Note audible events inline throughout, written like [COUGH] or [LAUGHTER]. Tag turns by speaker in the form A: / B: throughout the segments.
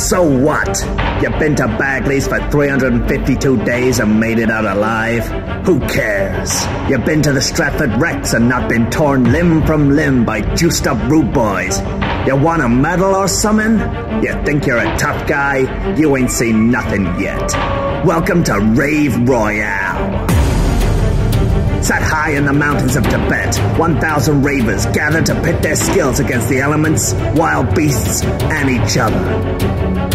A: So what? You've been to Bagley's for 352 days and made it out alive? Who cares? You've been to the Stratford Rex and not been torn limb from limb by juiced up rude boys. You want a medal or something? You think you're a tough guy? You ain't seen nothing yet. Welcome to Rave Royale. Sat high in the mountains of Tibet, 1,000 ravers gathered to pit their skills against the elements, wild beasts, and each other.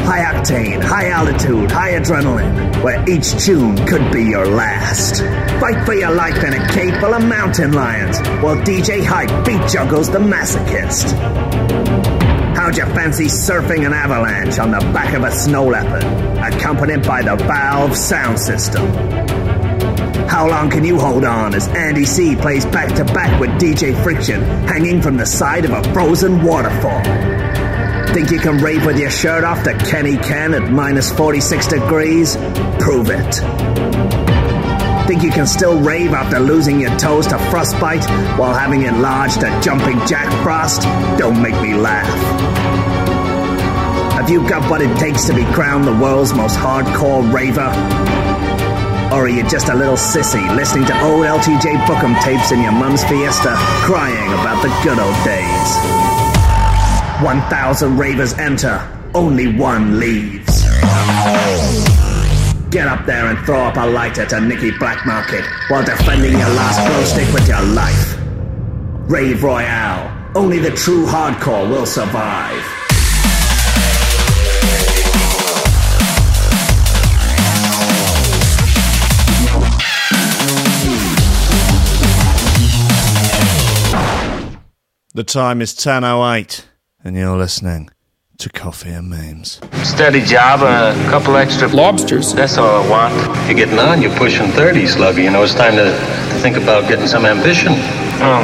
A: High octane, high altitude, high adrenaline, where each tune could be your last. Fight for your life in a cave full of mountain lions, while DJ Hype beat juggles the masochist. How'd you fancy surfing an avalanche on the back of a snow leopard, accompanied by the Valve sound system? How long can you hold on as Andy C plays back to back with DJ Friction hanging from the side of a frozen waterfall? Think you can rave with your shirt off to Kenny Ken at minus 46 degrees? Prove it. Think you can still rave after losing your toes to frostbite while having enlarged a jumping Jack Frost? Don't make me laugh. Have you got what it takes to be crowned the world's most hardcore raver? Or are you just a little sissy listening to old LTJ Bukem tapes in your mum's fiesta, crying about the good old days? 1,000 ravers enter, only one leaves. Get up there and throw up a lighter to Nicky Black Market while defending your last glow stick with your life. Rave Royale, only the true hardcore will survive.
B: The time is 10.08 and you're listening to Coffee and Memes.
C: Steady job, a couple extra lobsters. That's all I want.
D: You're getting on. You're pushing 30, Sluggy. You know, it's time to think about getting some ambition.
C: Oh,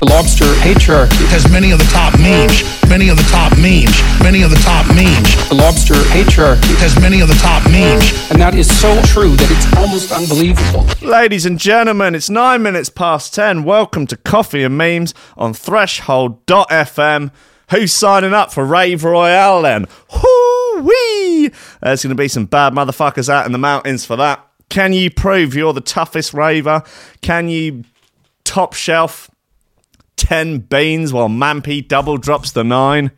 E: The lobster patriarchy
F: has many of the top memes, many of the top memes, many of the top memes.
E: The lobster patriarchy
F: has many of the top memes.
E: And that is so true that it's almost unbelievable.
B: Ladies and gentlemen, it's nine minutes past ten. Welcome to Coffee and Memes on Threshold.fm. Who's signing up for Rave Royale then? Whoo-wee! There's going to be some bad motherfuckers out in the mountains for that. Can you prove you're the toughest raver? Can you top shelf 10 beans while Mampi double drops the 9?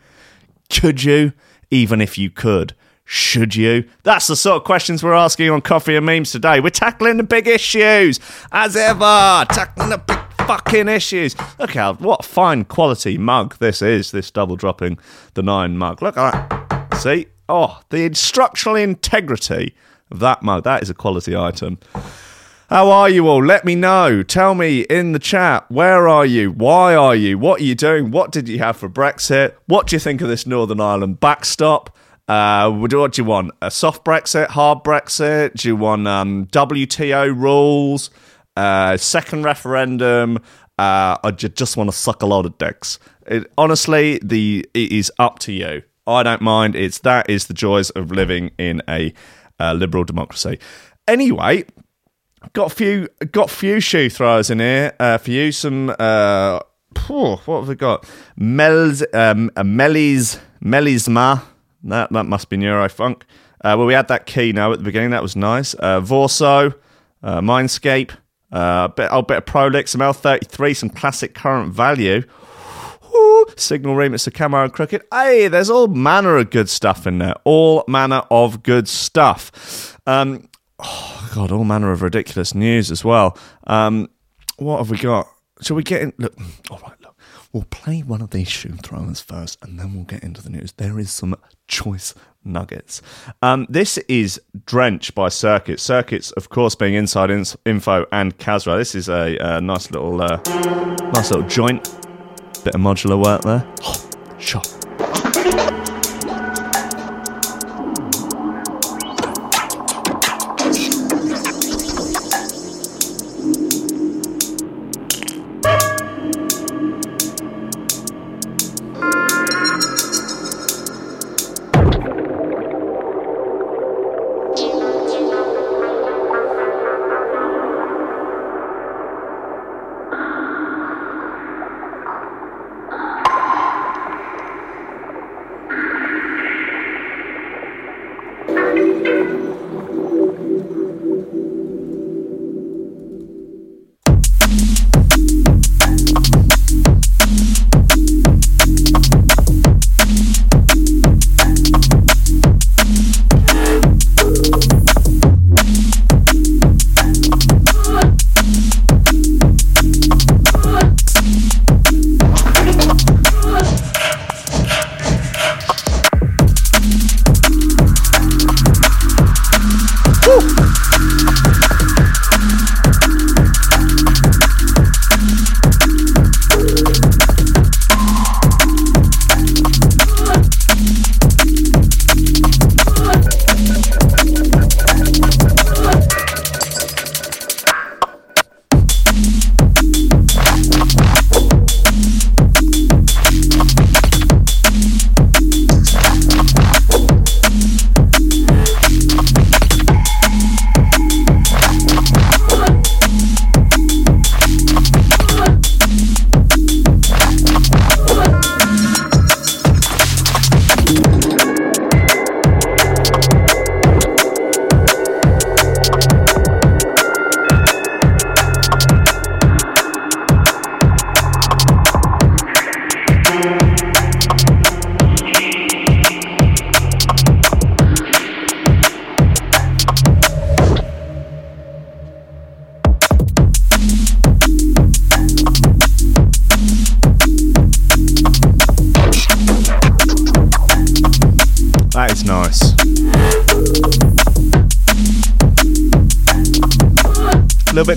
B: Could you? Even if you could. Should you? That's the sort of questions we're asking on Coffee and Memes today. We're tackling the big issues, as ever. Tackling the big fucking issues. Look how, what fine quality mug this is, this double dropping the 9 mug. Look at that. See? Oh, the structural integrity of that mug. That is a quality item. How are you all? Let me know. Tell me in the chat. Where are you? Why are you? What are you doing? What did you have for Brexit? What do you think of this Northern Ireland backstop? Uh, what do you want? A soft Brexit, hard Brexit? Do you want um, WTO rules? Uh, second referendum? Uh, do you just want to suck a lot of dicks? It, honestly, the it is up to you. I don't mind. It's that is the joys of living in a uh, liberal democracy. Anyway, got a few got few shoe throwers in here uh, for you. Some uh, what have we got? Mel's um, Melis Melysma. That that must be Neurofunk. Uh, well, we had that keynote at the beginning. That was nice. Uh, Vorso, uh, Mindscape, uh, bit, bit of Prolix, some L33, some classic current value. Ooh, Signal remix of Camo and Krooked. Hey, there's all manner of good stuff in there. All manner of good stuff. Um, oh god, all manner of ridiculous news as well. Um, what have we got? Shall we get in? Look, [CLEARS THROAT] all right, look, we'll play one of these shoe throwers first, and then we'll get into the news. There is some choice nuggets. Um, this is Drench by Circuits. Circuits, of course, being Inside Info and Kasra. This is a, a nice little, uh, nice little joint. Bit of modular work there. Shot.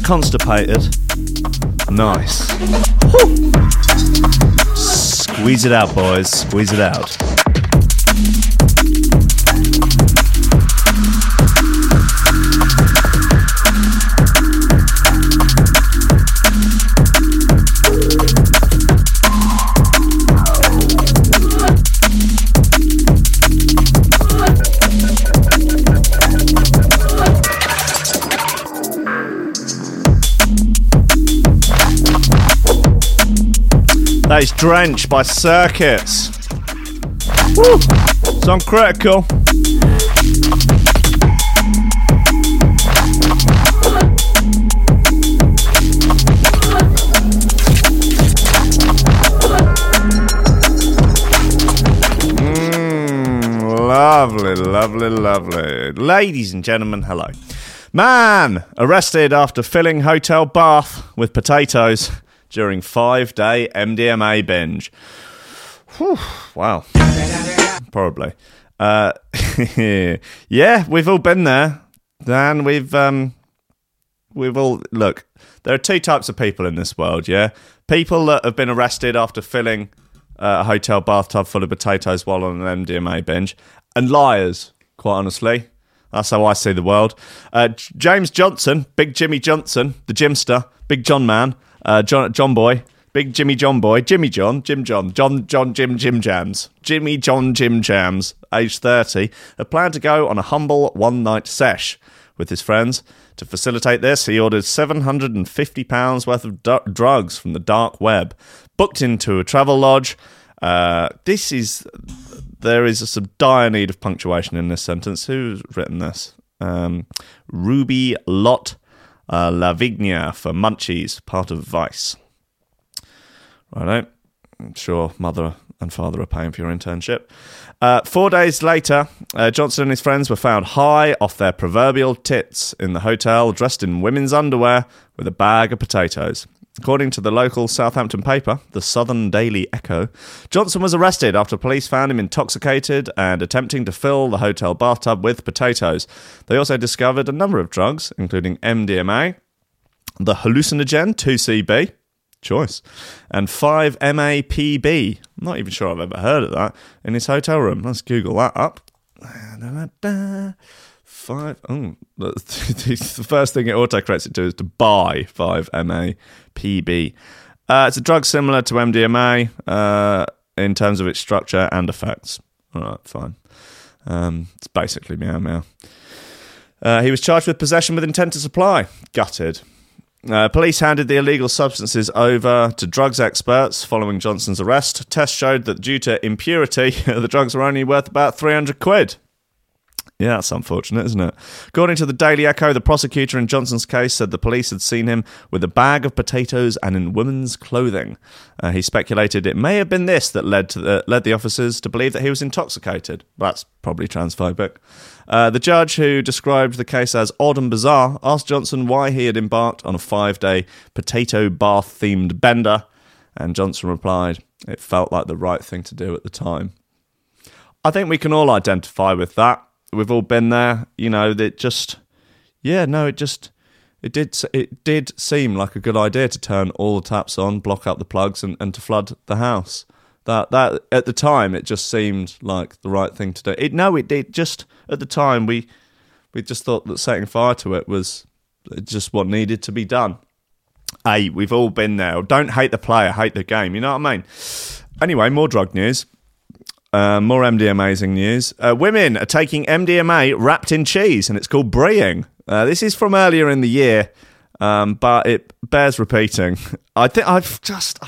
B: Constipated. Nice. Whew. Squeeze it out, boys. Squeeze it out. That is Drench by Circuits. Woo! Song critical. Mm, lovely, lovely, lovely. Ladies and gentlemen, hello. Man arrested after filling hotel bath with potatoes during five day MDMA binge. Whew, wow. Probably. Uh, [LAUGHS] yeah, we've all been there. Dan, we've um, we've all look. There are two types of people in this world. Yeah, people that have been arrested after filling uh, a hotel bathtub full of potatoes while on an MDMA binge, and liars. Quite honestly, that's how I see the world. Uh, James Johnson, Big Jimmy Johnson, the Jimster, Big John Man, uh, John John Boy, Big Jimmy John Boy, Jimmy John, Jim John, John John Jim Jim Jams, Jimmy John Jim Jams, aged 30, had planned to go on a humble one night sesh with his friends. To facilitate this, he ordered £750 worth of drugs from the dark web, booked into a Travelodge. Uh, this is. There is a, some dire need of punctuation in this sentence. Who's written this? Um, Ruby Lott uh, Lavigna for Munchies, part of Vice. Righto. I'm sure mother and father are paying for your internship. Uh, four days later, uh, Johnson and his friends were found high off their proverbial tits in the hotel, dressed in women's underwear with a bag of potatoes. According to the local Southampton paper, the Southern Daily Echo, Johnson was arrested after police found him intoxicated and attempting to fill the hotel bathtub with potatoes. They also discovered a number of drugs, including MDMA, the hallucinogen 2CB, choice, and 5-MAPB. I'm not even sure I've ever heard of that in his hotel room. Let's Google that up. Five. Oh, [LAUGHS] the, first thing it autocorrects it to is to buy 5-MAPB. Uh, it's a drug similar to MDMA uh, in terms of its structure and effects. All right, fine. Um, it's basically meow meow. Uh, he was charged with possession with intent to supply. Gutted. Uh, police handed the illegal substances over to drugs experts following Johnson's arrest. Tests showed that due to impurity, [LAUGHS] the drugs were only worth about 300 quid. Yeah, that's unfortunate, isn't it? According to the Daily Echo, the prosecutor in Johnson's case said the police had seen him with a bag of potatoes and in women's clothing. Uh, he speculated it may have been this that led to the, led the officers to believe that he was intoxicated. That's probably transphobic. Uh, the judge, who described the case as odd and bizarre, asked Johnson why he had embarked on a five-day potato bath-themed bender, and Johnson replied, "It felt like the right thing to do at the time." I think we can all identify with that we've all been there. You know, that just yeah, no, it just it did it did seem like a good idea to turn all the taps on, block out the plugs, and, and to flood the house. That that at the time it just seemed like the right thing to do. It no, it did just at the time we we just thought that setting fire to it was just what needed to be done. Hey, we've all been there. Don't hate the player, hate the game. You know what I mean? Anyway, more drug news. Uh, more MDMAzing news. Uh, women are taking MDMA wrapped in cheese, and it's called brie-ing. Uh, this is from earlier in the year, um, but it bears repeating. [LAUGHS] I think I've just,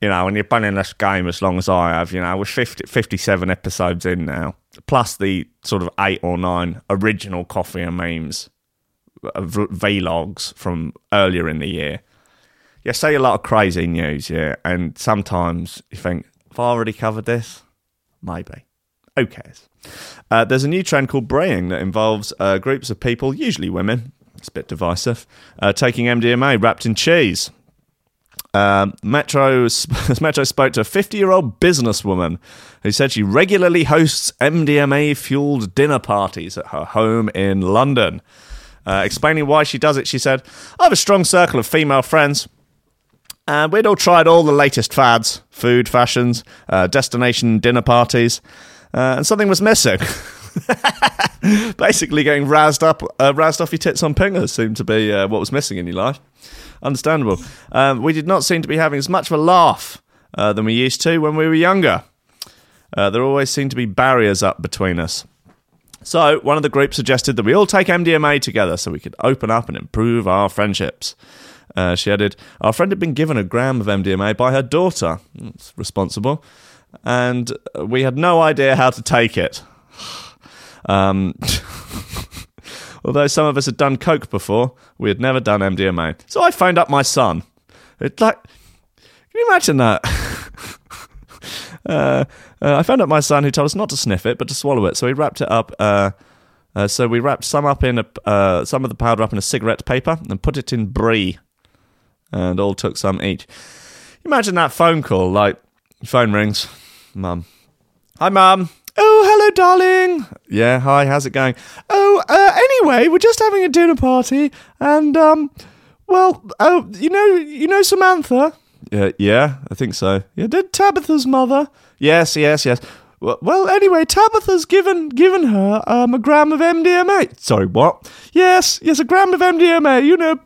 B: you know, when you've been in this game as long as I have, you know, we're 50, 57 episodes in now, plus the sort of eight or nine original coffee and memes uh, v- vlogs from earlier in the year. You see a lot of crazy news, yeah, and sometimes you think, have already covered this? Maybe. Who cares? Uh, there's a new trend called brie-ing that involves uh, groups of people, usually women, it's a bit divisive, uh, taking MDMA wrapped in cheese. Um, Metro, [LAUGHS] Metro spoke to a 50 year old businesswoman who said she regularly hosts MDMA fueled dinner parties at her home in London. Uh, explaining why she does it, she said, I have a strong circle of female friends. And we'd all tried all the latest fads food, fashions, uh, destination dinner parties, uh, and something was missing. [LAUGHS] Basically, getting razzed up, uh, razzed off your tits on pingers seemed to be uh, what was missing in your life. Understandable. Um, we did not seem to be having as much of a laugh uh, than we used to when we were younger. Uh, there always seemed to be barriers up between us. So, one of the group suggested that we all take MDMA together so we could open up and improve our friendships. Uh, she added, Our friend had been given a gram of MDMA by her daughter. That's responsible. And we had no idea how to take it. [SIGHS] Um, [LAUGHS] although some of us had done coke before, we had never done MDMA. So I phoned up my son. It's like, can you imagine that? [LAUGHS] uh, uh, I found out my son who told us not to sniff it, but to swallow it. So we wrapped it up. Uh, uh, so we wrapped some up in a, uh, some of the powder up in a cigarette paper and put it in brie, and all took some each. Imagine that phone call. Like, phone rings, mum. Hi, mum. Oh, hello, darling. Yeah, hi. How's it going? Oh, uh, anyway, we're just having a dinner party, and um, well, oh, you know, you know Samantha. Yeah, yeah, I think so. Yeah, did Tabitha's mother? Yes, yes, yes. Well, anyway, Tabitha's given given her um a gram of MDMA. Sorry, what? Yes, yes, a gram of MDMA. You know,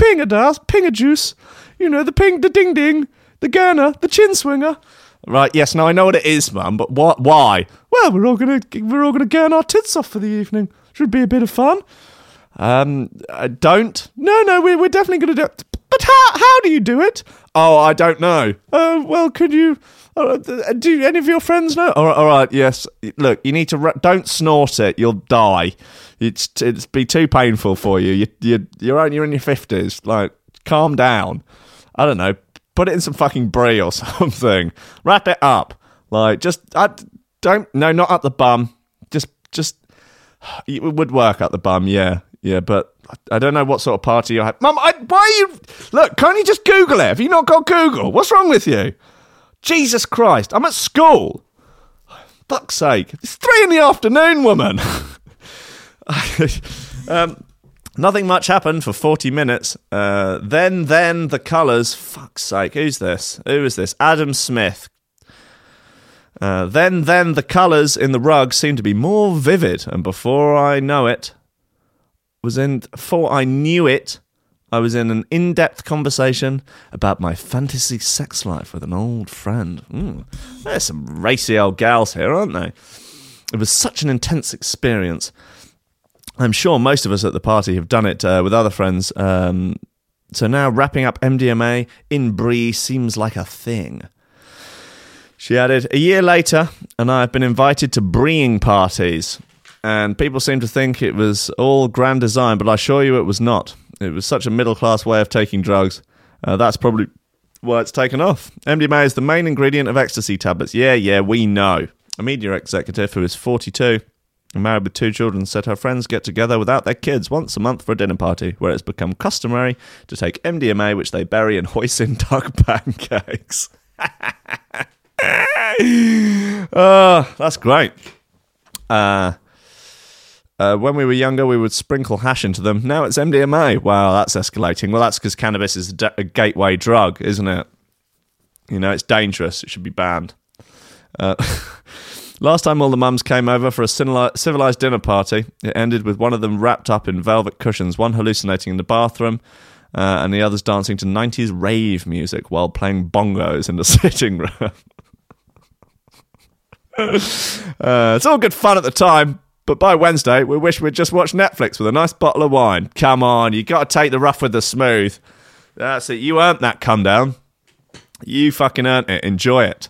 B: pinger dust, pinger juice. You know, the ping, the ding ding, the gurner, the chin swinger. Right. Yes. Now I know what it is, mum. But what? Why? Well, we're all gonna we're all gonna gurn our tits off for the evening. Should be a bit of fun. Um, I don't. No, no, we're, we're definitely going to do it. But how, how do you do it? Oh, I don't know. Oh, well, could you. Uh, do any of your friends know? All right, all right, yes. Look, you need to. Re- don't snort it. You'll die. It's it's be too painful for you. You you you're you're in your fifties. Like, calm down. I don't know. Put it in some fucking brie or [LAUGHS] something. Wrap it up. Like, just I don't. No, not up the bum. Just just [SIGHS] it would work at the bum, yeah, yeah, but I don't know what sort of party you have. Mum, why are you? Look, can't you just Google it? Have you not got Google? What's wrong with you? Jesus Christ, I'm at school. Fuck's sake, it's three in the afternoon, woman. [LAUGHS] um, nothing much happened for 40 minutes. Uh, then, then the colours. Fuck's sake, who's this? Who is this? Adam Smith. Uh, then, then the colours in the rug seemed to be more vivid, and before I know it, was in. Before I knew it, I was in an in-depth conversation about my fantasy sex life with an old friend. Mm, there's some racy old gals here, aren't they? It was such an intense experience. I'm sure most of us at the party have done it uh, with other friends. Um, so now wrapping up MDMA in Brie seems like a thing. She added, A year later, and I have been invited to brie-ing parties. And people seem to think it was all grand design, but I assure you it was not. It was such a middle class way of taking drugs. Uh, that's probably why it's taken off. MDMA is the main ingredient of ecstasy tablets. Yeah, yeah, we know. A media executive who is 42 and married with two children said her friends get together without their kids once a month for a dinner party, where it's become customary to take MDMA, which they bury in [LAUGHS] hoisin duck pancakes. oh, [LAUGHS] that's great. Uh, uh, when we were younger, we would sprinkle hash into them. Now it's MDMA. Wow, that's escalating. Well, that's because cannabis is a, gateway drug, isn't it? You know, it's dangerous. It should be banned. Uh, [LAUGHS] last time all the mums came over for a civilized dinner party, it ended with one of them wrapped up in velvet cushions, one hallucinating in the bathroom, uh, and the others dancing to 90s rave music while playing bongos in the [LAUGHS] sitting room. [LAUGHS] uh, it's all good fun at the time, but by Wednesday, we wish we'd just watched Netflix with a nice bottle of wine. Come on, you got to take the rough with the smooth. That's it. You earned that come down. You fucking earned it. Enjoy it.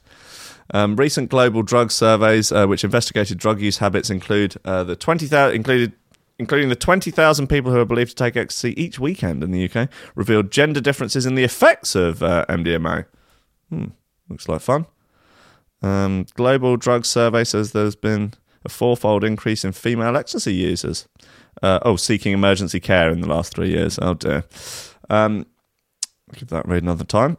B: Um, recent global drug surveys, uh, which investigated drug use habits, include uh, the twenty thousand included including the 20,000 people who are believed to take ecstasy each weekend in the UK, revealed gender differences in the effects of uh, MDMA. Hmm, looks like fun. Um, Global Drug Survey says there's been a fourfold increase in female ecstasy users. Uh, oh, seeking emergency care in the last three years. Oh dear. Um, I'll give that read another time.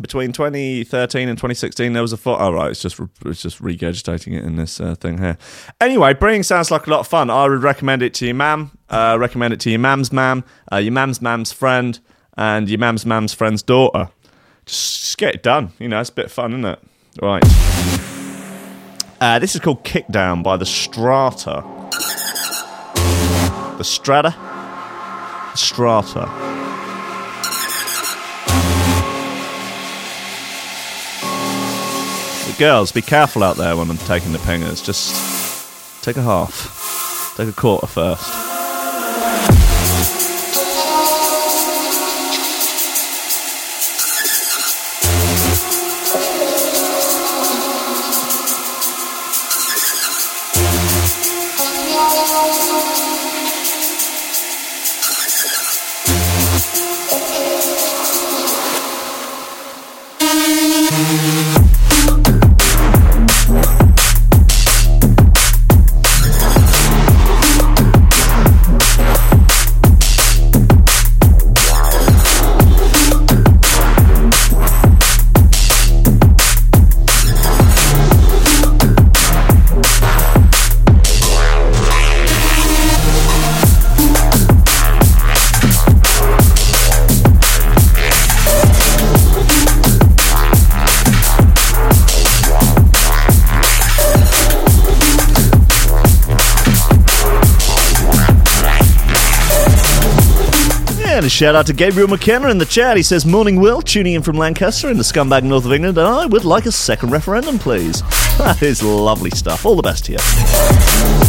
B: between 2013 and 2016 there was a foot. Oh right, it's just it's just regurgitating it in this uh, thing here. Anyway, breeding sounds like a lot of fun. I would recommend it to your mam. Uh, recommend it to your mam's mam, uh, your mam's mam's friend, and your mam's mam's friend's daughter. Just, just get it done. You know, it's a bit of fun, isn't it? Right. Uh, this is called Kickdown by the Strata. The Strata. Strata. Girls, be careful out there when I'm taking the pingers. Just take a half. Take a quarter first. Shout out to Gabriel McKenna in the chat. He says, Morning, Will, tuning in from Lancaster in the scumbag north of England, and I would like a second referendum, please. [LAUGHS] That is lovely stuff. All the best to you.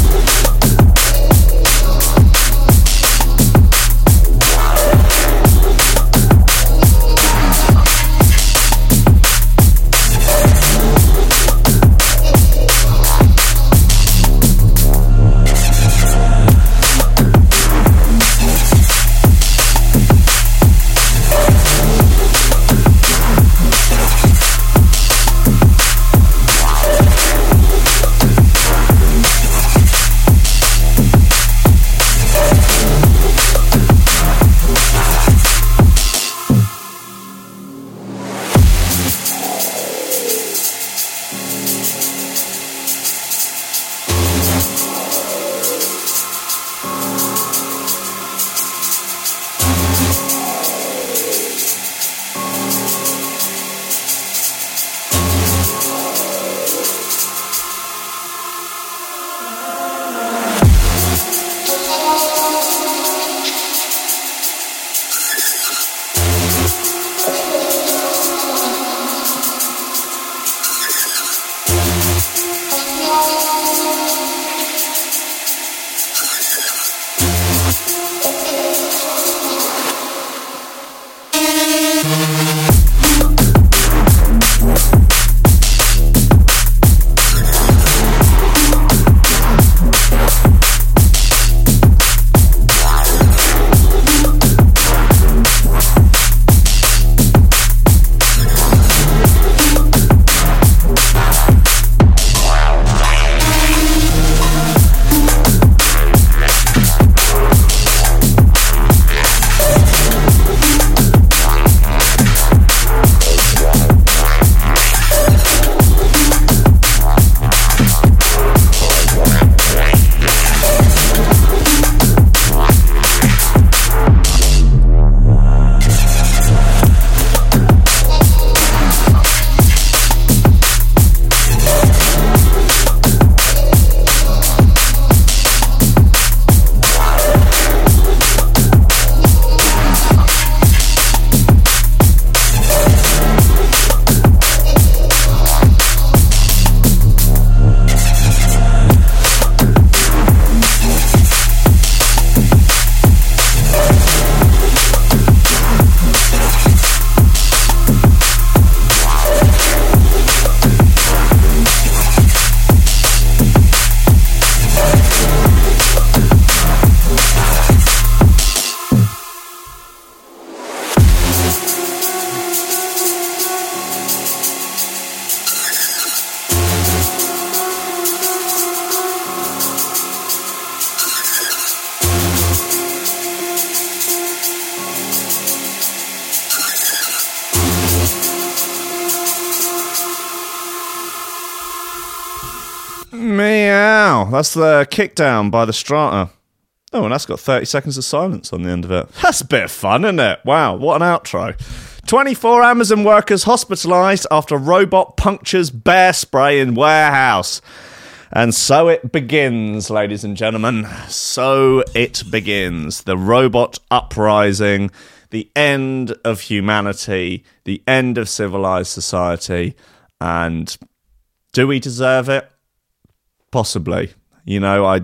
B: That's the kickdown by the Strata. Oh, and that's got 30 seconds of silence on the end of it. That's a bit of fun, isn't it? Wow, what an outro. 24 Amazon workers hospitalized after robot punctures bear spray in warehouse. And so it begins, ladies and gentlemen. So it begins. The robot uprising, the end of humanity, the end of civilized society. And do we deserve it? Possibly. You know, I,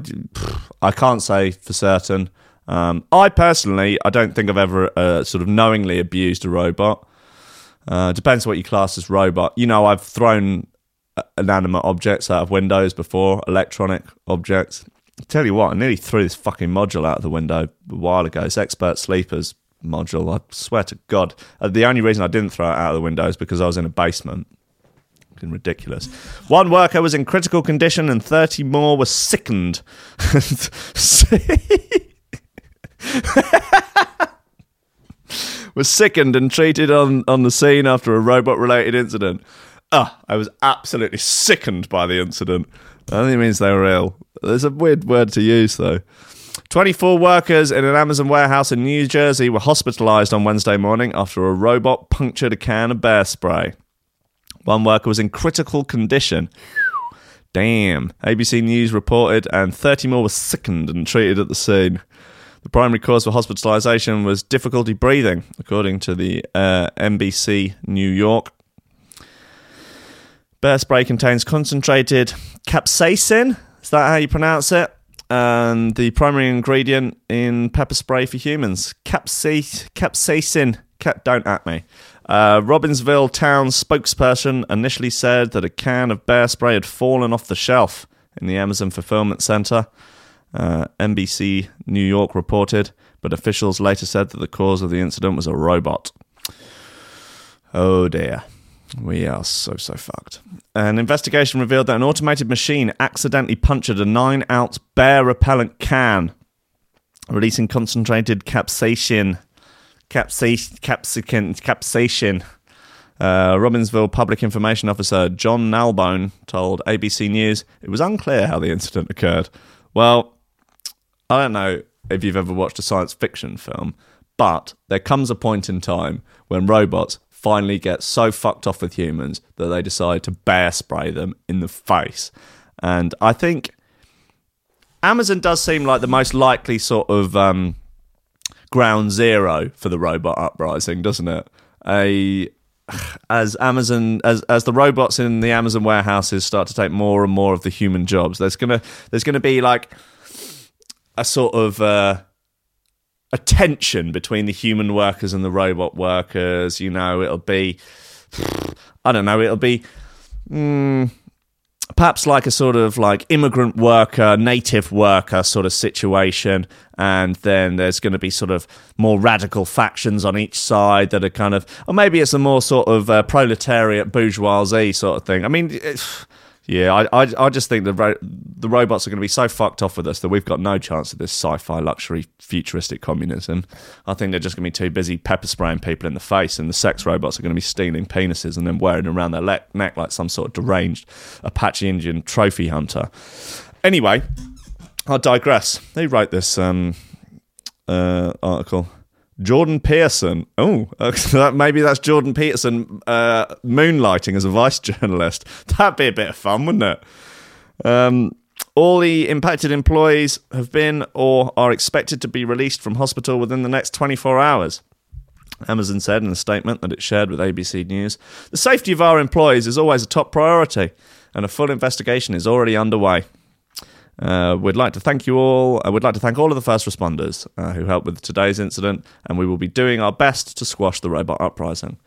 B: I can't say for certain. Um, I personally, I don't think I've ever uh, sort of knowingly abused a robot. Uh, depends what you class as robot. You know, I've thrown inanimate objects out of windows before, electronic objects. tell you what, I nearly threw this fucking module out of the window a while ago. It's expert sleepers module. I swear to God, uh, the only reason I didn't throw it out of the window is because I was in a basement. Fucking ridiculous. One worker was in critical condition, and thirty more were sickened. [LAUGHS] was sickened and treated on, on the scene after a robot related incident. Ah, I was absolutely sickened by the incident. I think it means they were ill. There's a weird word to use, though. 24 workers in an Amazon warehouse in New Jersey were hospitalized on Wednesday morning after a robot punctured a can of bear spray. One worker was in critical condition. Damn. ABC News reported, and 30 more were sickened and treated at the scene. The primary cause for hospitalization was difficulty breathing, according to the uh, NBC New York. Bear spray contains concentrated capsaicin. Is that how you pronounce it? And the primary ingredient in pepper spray for humans, capsaicin. Capsaicin. Cap, don't at me. Uh, Robbinsville town spokesperson initially said that a can of bear spray had fallen off the shelf in the Amazon fulfillment center. Uh, NBC New York reported, but officials later said that the cause of the incident was a robot. Oh dear. We are so, so fucked. An investigation revealed that an automated machine accidentally punctured a 9 ounce bear repellent can, releasing concentrated capsaicin. Capsicin. Capsaicin. Uh, Robbinsville Public Information Officer John Nalbone told ABC News it was unclear how the incident occurred. Well, I don't know if you've ever watched a science fiction film, but there comes a point in time when robots finally get so fucked off with humans that they decide to bear spray them in the face. And I think Amazon does seem like the most likely sort of um, ground zero for the robot uprising, doesn't it? A as Amazon as as the robots in the Amazon warehouses start to take more and more of the human jobs, there's gonna there's gonna be like a sort of uh, a tension between the human workers and the robot workers. You know, it'll be I don't know, it'll be. Mm, perhaps like a sort of like immigrant worker, native worker sort of situation. And then there's going to be sort of more radical factions on each side that are kind of, or maybe it's a more sort of uh, proletariat bourgeoisie sort of thing. I mean, it's, yeah, I, I, I just think the ro- the robots are going to be so fucked off with us that we've got no chance of this sci-fi luxury futuristic communism. I think they're just going to be too busy pepper spraying people in the face, and the sex robots are going to be stealing penises and then wearing around their le- neck like some sort of deranged Apache Indian trophy hunter. Anyway, I digress. Who wrote this um, uh, article? Jordan Peterson. Oh, [LAUGHS] that, maybe that's Jordan Peterson uh, moonlighting as a vice [LAUGHS] journalist. That'd be a bit of fun, wouldn't it? Um, all the impacted employees have been or are expected to be released from hospital within the next 24 hours. Amazon said in a statement that it shared with ABC News The safety of our employees is always a top priority, and a full investigation is already underway. Uh, we'd like to thank you all. I would like to thank all of the first responders uh, who helped with today's incident, and we will be doing our best to squash the robot uprising.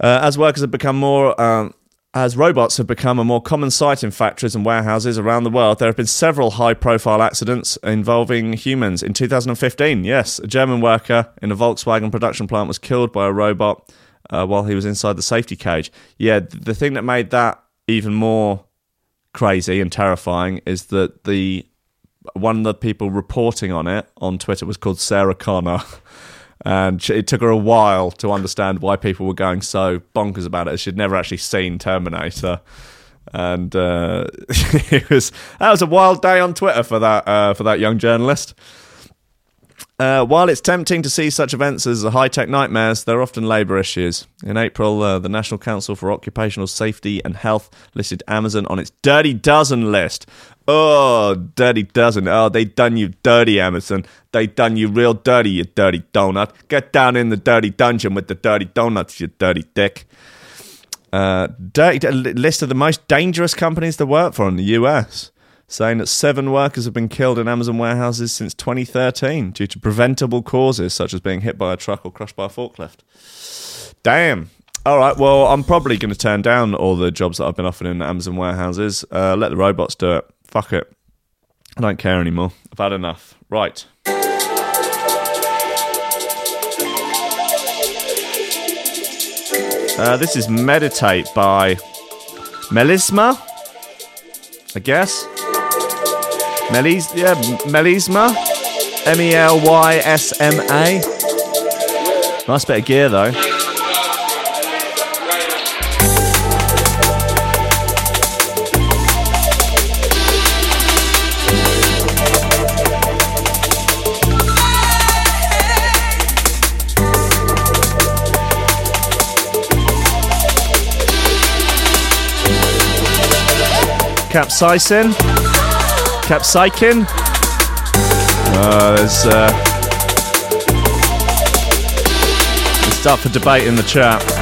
B: Uh, as workers have become more, um, as robots have become a more common sight in factories and warehouses around the world, there have been several high-profile accidents involving humans. In 2015, yes, a German worker in a Volkswagen production plant was killed by a robot uh, while he was inside the safety cage. Yeah, the thing that made that even more crazy and terrifying is that the one of the people reporting on it on Twitter was called Sarah Connor. [LAUGHS] And it took her a while to understand why people were going so bonkers about it. She'd never actually seen Terminator. and uh, [LAUGHS] it was that was a wild day on Twitter for that uh, for that young journalist. Uh, while it's tempting to see such events as high tech nightmares, they're often labour issues. In April, uh, the National Council for Occupational Safety and Health listed Amazon on its Dirty Dozen list. Oh, Dirty Dozen. Oh, they done you dirty, Amazon. They done you real dirty, you dirty donut. Get down in the dirty dungeon with the dirty donuts, you dirty dick. Uh, dirty, list of the most dangerous companies to work for in the US saying that seven workers have been killed in Amazon warehouses since 2013 due to preventable causes such as being hit by a truck or crushed by a forklift. Damn. All right, well, I'm probably going to turn down all the jobs that I've been offered in Amazon warehouses. Uh, let the robots do it. Fuck it. I don't care anymore. I've had enough. Right. Uh, this is Meditate by Melysma, I guess. Melis, yeah, Melysma, M E L Y S M A. Nice bit of gear though. Capsaicin. Capsicin. Uh, there's uh, it's up for debate in the chat.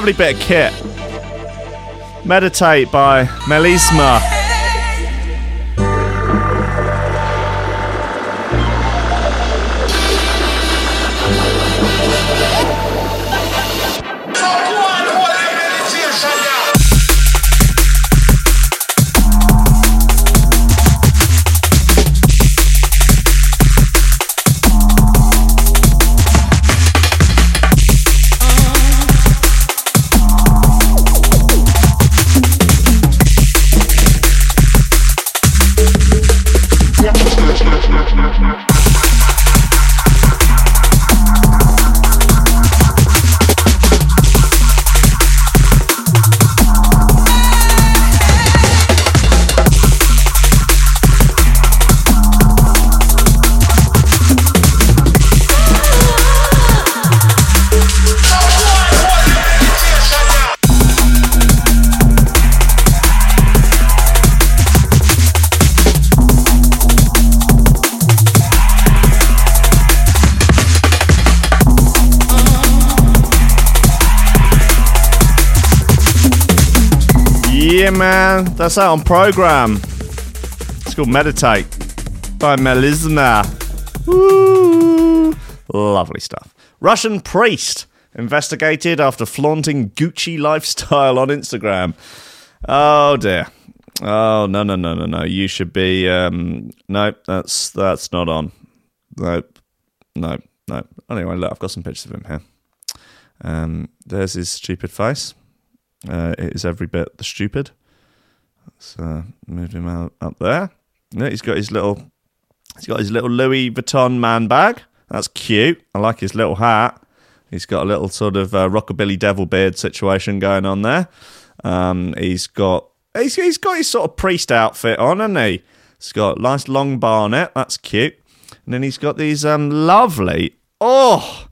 B: Lovely bit of kit. Meditate by Melysma. Man. That's out on program. It's called Meditate by Melysma. Lovely stuff. Russian priest investigated after flaunting Gucci lifestyle on Instagram. Oh dear. Oh no no no no no! You should be um, no. That's that's not on. No, no, no. Anyway, look, I've got some pictures of him here. Um, there's his stupid face. Uh, it is every bit the stupid. Let's uh, move him out up there. Yeah, he's got his little. He's got his little Louis Vuitton man bag. That's cute. I like his little hat. He's got a little sort of uh, rockabilly devil beard situation going on there. Um, he's got he's, he's got his sort of priest outfit on, hasn't he? He's got nice long barnet. That's cute. And then he's got these um, lovely, oh,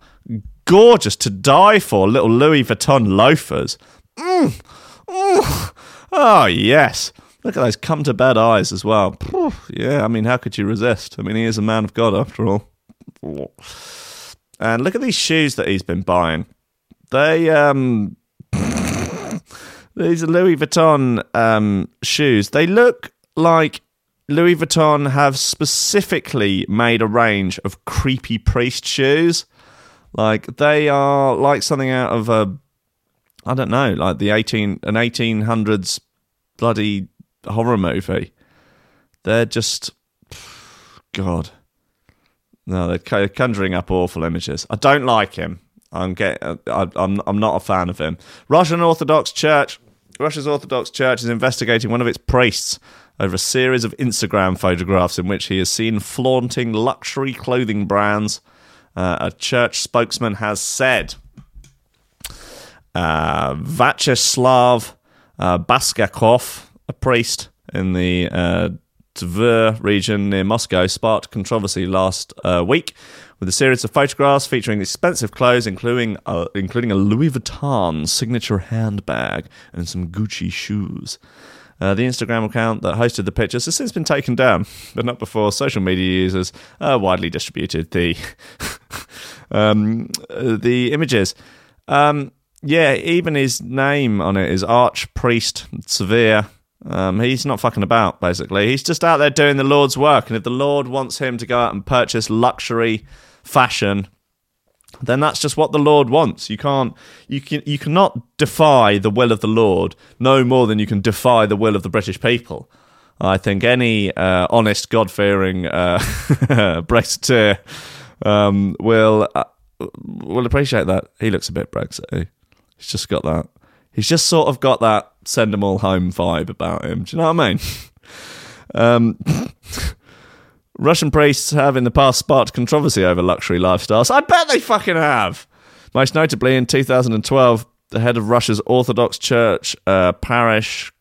B: gorgeous to die for little Louis Vuitton loafers. Mm, mm. Oh, yes. Look at those come to bed eyes as well. Yeah, I mean, how could you resist? I mean, he is a man of God after all. And look at these shoes that he's been buying. They, um, [LAUGHS] these are Louis Vuitton um, shoes. They look like Louis Vuitton have specifically made a range of creepy priest shoes. Like they are like something out of a, I don't know, like the eighteen an eighteen hundreds bloody horror movie. They're just, God, no, they're conjuring up awful images. I don't like him. I'm get, I, I'm I'm not a fan of him. Russian Orthodox Church. Russia's Orthodox Church is investigating one of its priests over a series of Instagram photographs in which he is seen flaunting luxury clothing brands. Uh, a church spokesman has said. Uh, Vyacheslav uh, Baskakov, a priest in the uh, Tver region near Moscow, sparked controversy last uh, week with a series of photographs featuring expensive clothes, including uh, including a Louis Vuitton signature handbag and some Gucci shoes. Uh, the Instagram account that hosted the pictures has since been taken down, but not before social media users uh, widely distributed the [LAUGHS] um, uh, the images. Um, yeah, even his name on it is Archpriest Severe. Um, he's not fucking about, basically. He's just out there doing the Lord's work. And if the Lord wants him to go out and purchase luxury fashion, then that's just what the Lord wants. You can't, you can, you cannot defy the will of the Lord no more than you can defy the will of the British people. I think any uh, honest, God-fearing uh, [LAUGHS] Brexiteer um, will uh, will appreciate that. He looks a bit Brexit. He's just got that. He's just sort of got that send them all home vibe about him. Do you know what I mean? [LAUGHS] um, [LAUGHS] Russian priests have in the past sparked controversy over luxury lifestyles. I bet they fucking have. Most notably in 2012, the head of Russia's Orthodox Church uh, parish,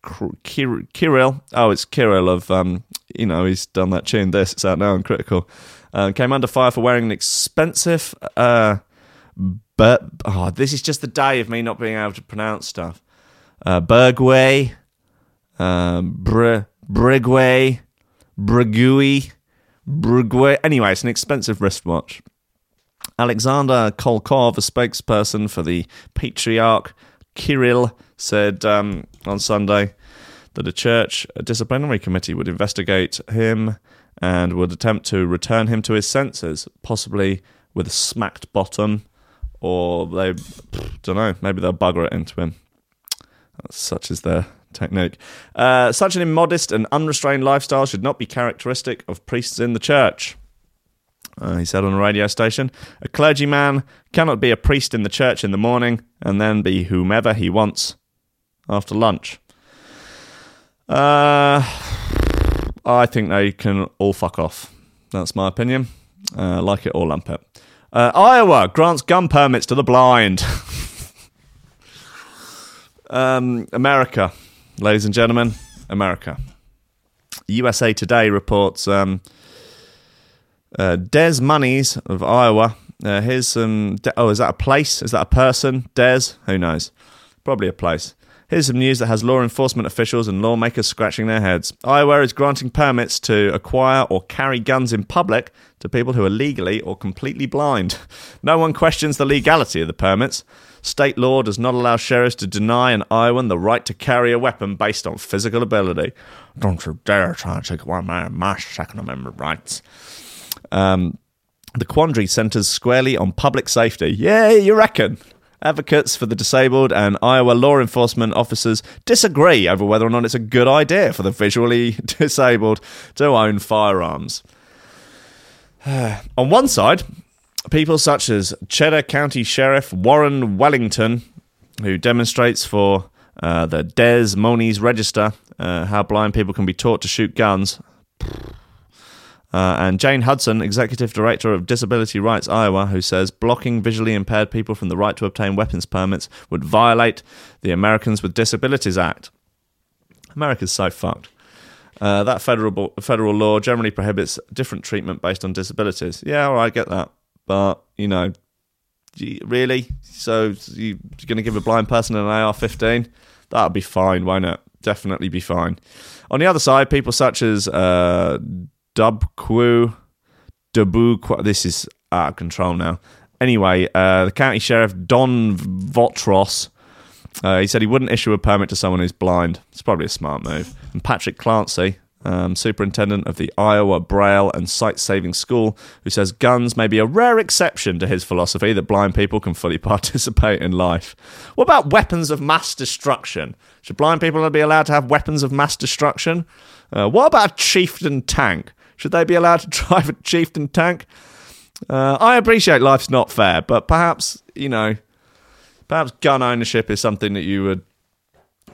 B: Kir- Kirill. Oh, it's Kirill of, um, you know, he's done that tune. This it's out now and critical. Uh, came under fire for wearing an expensive. Uh, but oh, this is just the day of me not being able to pronounce stuff. Uh, Bergway, um, Br- Brigway, Brigui, Brigway. Anyway, it's an expensive wristwatch. Alexander Kolkov, a spokesperson for the Patriarch Kirill, said um, on Sunday that a church disciplinary committee would investigate him and would attempt to return him to his senses, possibly with a smacked bottom, or they don't know, maybe they'll bugger it into him. Such is their technique. Uh, such an immodest and unrestrained lifestyle should not be characteristic of priests in the church. Uh, he said on a radio station, a clergyman cannot be a priest in the church in the morning and then be whomever he wants after lunch. Uh, I think they can all fuck off. That's my opinion. Uh, like it or lump it. Uh, Iowa grants gun permits to the blind. [LAUGHS] um, America, ladies and gentlemen, America. USA Today reports um, uh, Des Monies of Iowa. Uh, here's some. De- oh, is that a place? Is that a person? Des? Who knows? Probably a place. Here's some news that has law enforcement officials and lawmakers scratching their heads. Iowa is granting permits to acquire or carry guns in public to people who are legally or completely blind. No one questions the legality of the permits. State law does not allow sheriffs to deny an Iowan the right to carry a weapon based on physical ability. Don't you dare try and take away my, my Second Amendment rights. Um, the quandary centres squarely on public safety. Yeah, you reckon? Advocates for the disabled and Iowa law enforcement officers disagree over whether or not it's a good idea for the visually [LAUGHS] disabled to own firearms. [SIGHS] On one side, people such as Cheddar County Sheriff Warren Wethington, who demonstrates for uh, the Des Moines Register uh, how blind people can be taught to shoot guns. Uh, and Jane Hudson, Executive Director of Disability Rights Iowa, who says blocking visually impaired people from the right to obtain weapons permits would violate the Americans with Disabilities Act. America's so fucked. Uh, that federal federal law generally prohibits different treatment based on disabilities. Yeah, all right, I get that, but you know, really, so you, you're going to give a blind person an AR-15? That'll be fine, won't it? Definitely be fine. On the other side, people such as uh, Dubquo, Dubu, this is out of control now. Anyway, uh, the county sheriff Don Vrotsos. Uh, he said he wouldn't issue a permit to someone who's blind. It's probably a smart move. And Patrick Clancy, um, superintendent of the Iowa Braille and Sight Saving School, who says guns may be a rare exception to his philosophy that blind people can fully [LAUGHS] participate in life. What about weapons of mass destruction? Should blind people be allowed to have weapons of mass destruction? Uh, what about a chieftain tank? Should they be allowed to [LAUGHS] drive a chieftain tank? Uh, I appreciate life's not fair, but perhaps, you know, perhaps gun ownership is something that you would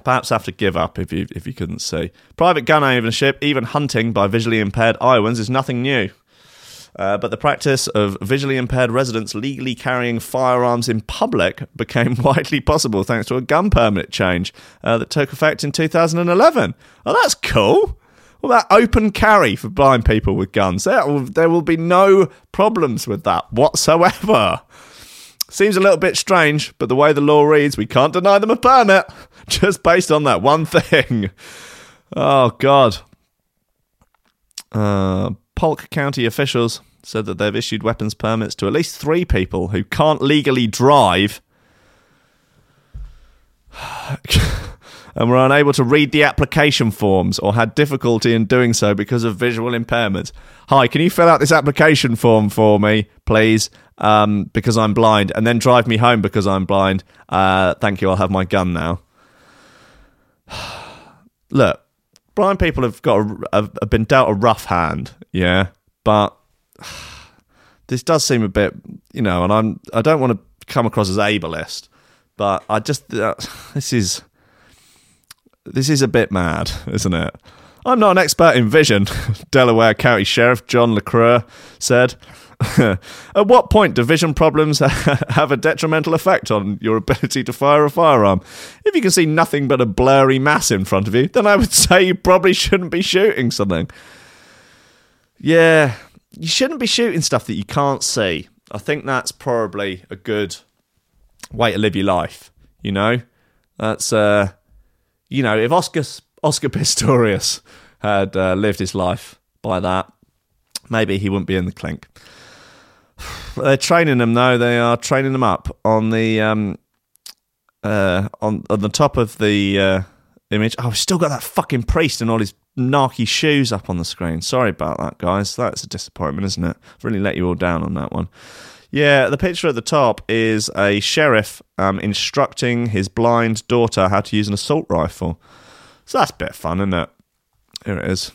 B: perhaps have to give up if you if you couldn't see. Private gun ownership, even hunting by visually impaired Iowans, is nothing new. Uh, but the practice of visually impaired residents legally carrying firearms in public [LAUGHS] became [LAUGHS] widely possible thanks to a gun permit change uh, that took effect in 2011. Oh, that's cool. What about open carry for blind people with guns? There will, there will be no problems with that whatsoever. Seems a little bit strange, but the way the law reads, we can't deny them a permit just based on that one thing. Oh, God. Uh, Polk County officials said that they've issued weapons permits to at least three people who can't legally drive and were unable to read the application forms or had difficulty in doing so because of visual impairments. Hi, can you fill out this application form for me, please? Um, because I'm blind, and then drive me home because I'm blind. Uh, thank you. I'll have my gun now. [SIGHS] Look, blind people have got a, have, been dealt a rough hand, yeah, but [SIGHS] this does seem a bit, you know, and I'm I don't want to come across as ableist, but I just uh, [SIGHS] this is this is a bit mad, isn't it? I'm not an expert in vision, [LAUGHS] Delaware County Sheriff John LaCroix said. [LAUGHS] At what point do vision problems [LAUGHS] have a detrimental effect on your ability to fire a firearm? If you can see nothing but a blurry mass in front of you, then I would say you probably shouldn't be shooting something. Yeah, you shouldn't be shooting stuff that you can't see. I think that's probably a good way to live your life. You know, that's uh, you know, if Oscar Oscar Pistorius had uh, lived his life by that, maybe he wouldn't be in the clink. [SIGHS] They're training them though. They are training them up on the um, uh, on on the top of the uh, image. Oh, I've still got that fucking priest and all his narky shoes up on the screen. Sorry about that, guys. That's a disappointment, isn't it? I've really let you all down on that one. Yeah, the picture at the top is a sheriff um, instructing his blind daughter how to use an assault rifle. So that's a bit of fun, isn't it? Here it is.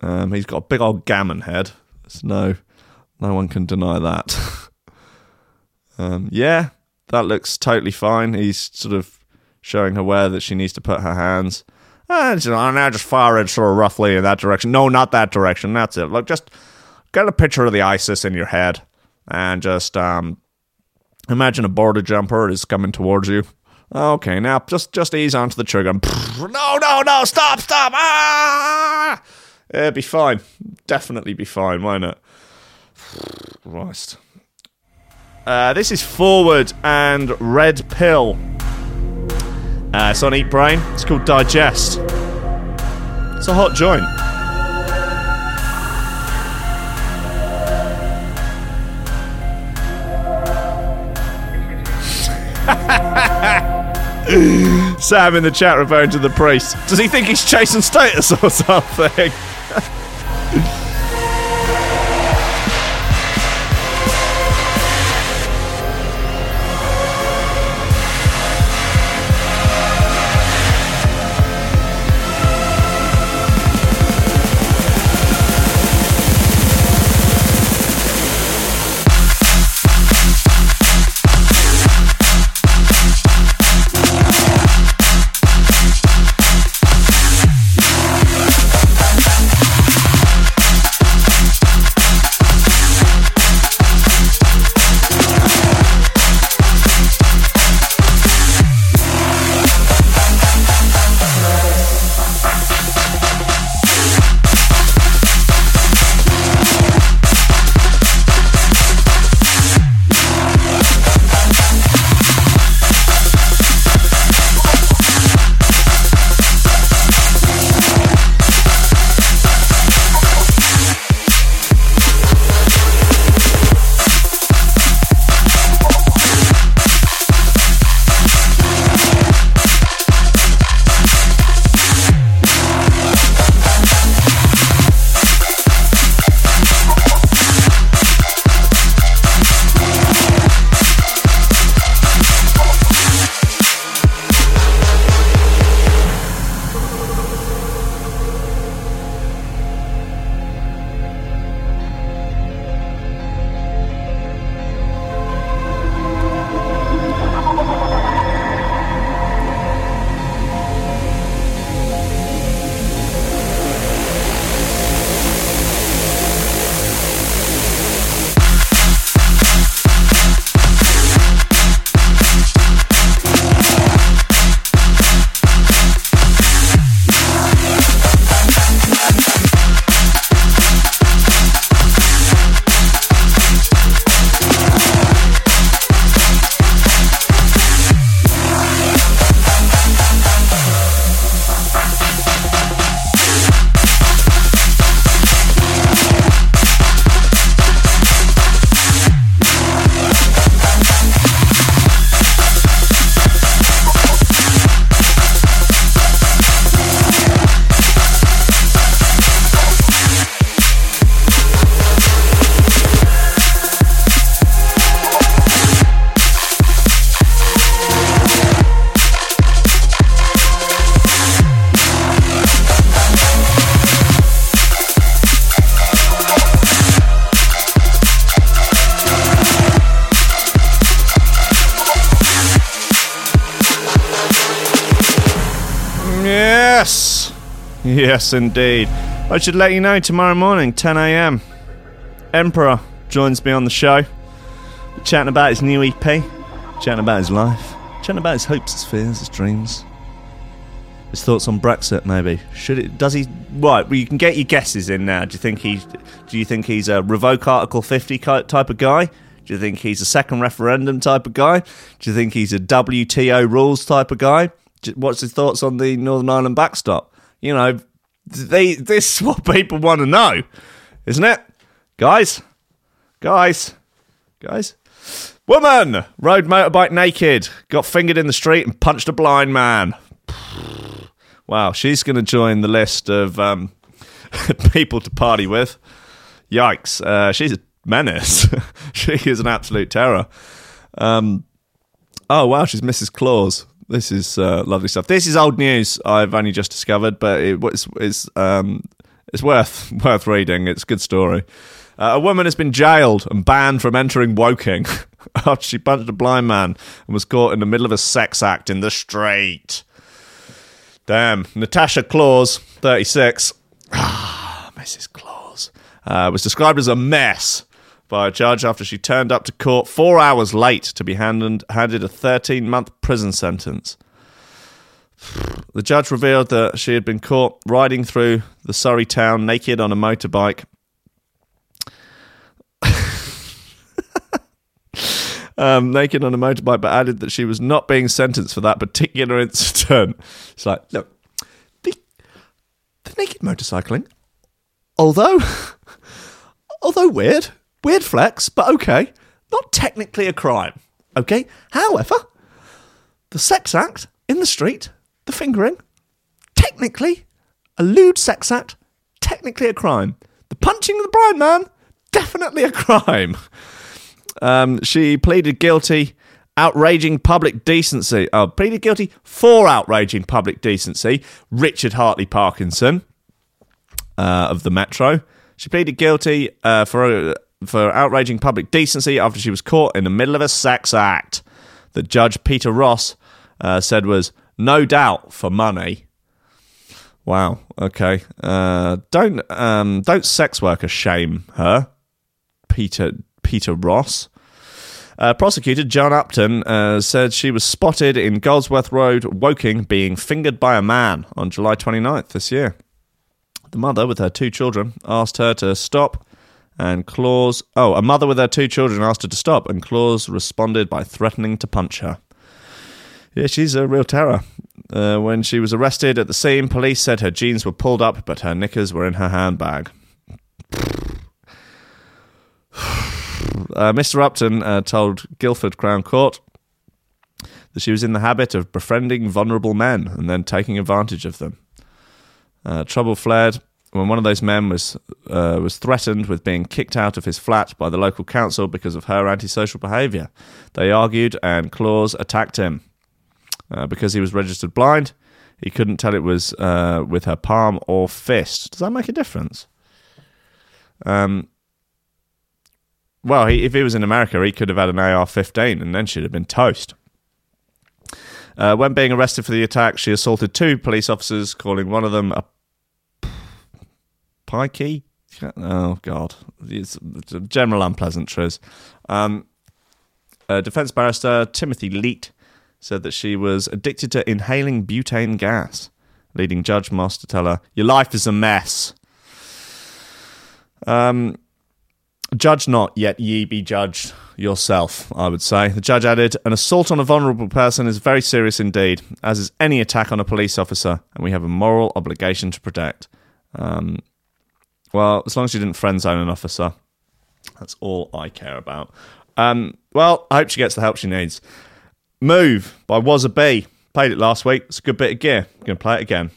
B: Um, he's got a big old gammon head. There's no, no one can deny that. [LAUGHS] um, yeah, that looks totally fine. He's sort of showing her where that she needs to put her hands. And you know, now just fire it sort of roughly in that direction. No, not that direction. That's it. Look, just get a picture of the ISIS in your head and just um, imagine a border jumper is coming towards you. Okay, now just just ease onto the trigger. [LAUGHS] No, no, no! Stop, stop! Ah! It'd be fine. Definitely be fine, won't it? [SIGHS] Christ. Uh, this is Forward and Red Pill. Uh, it's on Eatbrain. It's called Digest. It's a hot joint. [LAUGHS] Sam in the chat referring to the priest. Does he think he's chasing status or [LAUGHS] something? Yes, indeed. I should let you know tomorrow morning, 10 a.m. Emperor joins me on the show, chatting about his new EP, chatting about his life, chatting about his hopes, his fears, his dreams, his thoughts on Brexit. Maybe should it? Does he? Right. Well, you can get your guesses in now. Do you think he? Do you think he's a revoke Article 50 type of guy? Do you think he's a second referendum type of guy? Do you think he's a WTO rules type of guy? What's his thoughts on the Northern Ireland backstop? You know, they this is what people want to know, isn't it, guys? Guys, guys. Woman rode motorbike naked, got fingered in the street, and punched a blind man. Wow, she's going to join the list of um, [LAUGHS] people to party with. Yikes! Uh, she's a menace. [LAUGHS] she is an absolute terror. Um, oh wow, she's Mrs. Claus. This is uh, lovely stuff. This is old news. I've only just discovered, but it was it's um, it's worth [LAUGHS] worth reading. It's a good story. Uh, a woman has been jailed and banned from entering Woking [LAUGHS] after she punched a blind man and was caught in the middle of a sex act in the street. Damn. Natasha Claus, 36. [SIGHS] Ah, Mrs. Claus. Uh, was described as a mess by a judge after she turned up to court four hours late to be handed, handed a 13 month prison sentence. [SIGHS] The judge revealed that she had been caught riding through the Surrey town naked on a motorbike. [LAUGHS] um, naked on a motorbike, but added that she was not being sentenced for that particular [LAUGHS] incident. It's like, look, the, the naked motorcycling, although, [LAUGHS] although weird, weird flex, but okay, not technically a crime. Okay, however, the sex act in the street, the fingering, technically a lewd sex act, technically a crime. The punching of the bride man, definitely a crime. Um, she pleaded guilty, outraging public decency. Oh, pleaded guilty for outraging public decency. Richard Hartley Parkinson uh, of the Metro. She pleaded guilty uh, for for outraging public decency after she was caught in the middle of a sex act that Judge Peter Ross uh, said was no doubt for money. Wow. Okay. Uh, don't um, don't sex workers shame her, Peter Peter Ross. Uh, prosecutor John Upton uh, said she was spotted in Goldsworth Road, Woking, being fingered by a man on July 29th this year. The mother, with her two children, asked her to stop, and Claus. Oh, a mother with her two children asked her to stop, and Claus responded by threatening to punch her. Yeah, she's a real terror. Uh, when she was arrested at the scene, police said her jeans were pulled up, but her knickers were in her handbag. [SIGHS] Uh, Mr. Upton uh, told Guildford Crown Court that she was in the habit of befriending vulnerable men and then taking advantage of them. Uh, trouble flared when one of those men was uh, was threatened with being kicked out of his flat by the local council because of her antisocial behaviour. They argued, and Claus attacked him uh, because he was registered blind. He couldn't tell it was uh, with her palm or fist. Does that make a difference? Um, well, he, if he was in America, he could have had an AR-15 and then she'd have been toast. Uh, when being arrested for the attack, she assaulted two police officers, calling one of them a pikey. Oh God, it's general unpleasantries. Um, uh, defense barrister Timothy Leet said that she was addicted to inhaling butane gas, leading Judge Moss to tell her, "Your life is a mess." Um, Judge not, yet ye be judged yourself, I would say. The judge added, An assault on a vulnerable person is very serious indeed, as is any attack on a police officer, and we have a moral obligation to protect. Um, well, as long as you didn't friend zone an officer, that's all I care about. Um, well, I hope she gets the help she needs. Move by Wasabi. Played it last week. It's a good bit of gear. I'm going to play it again.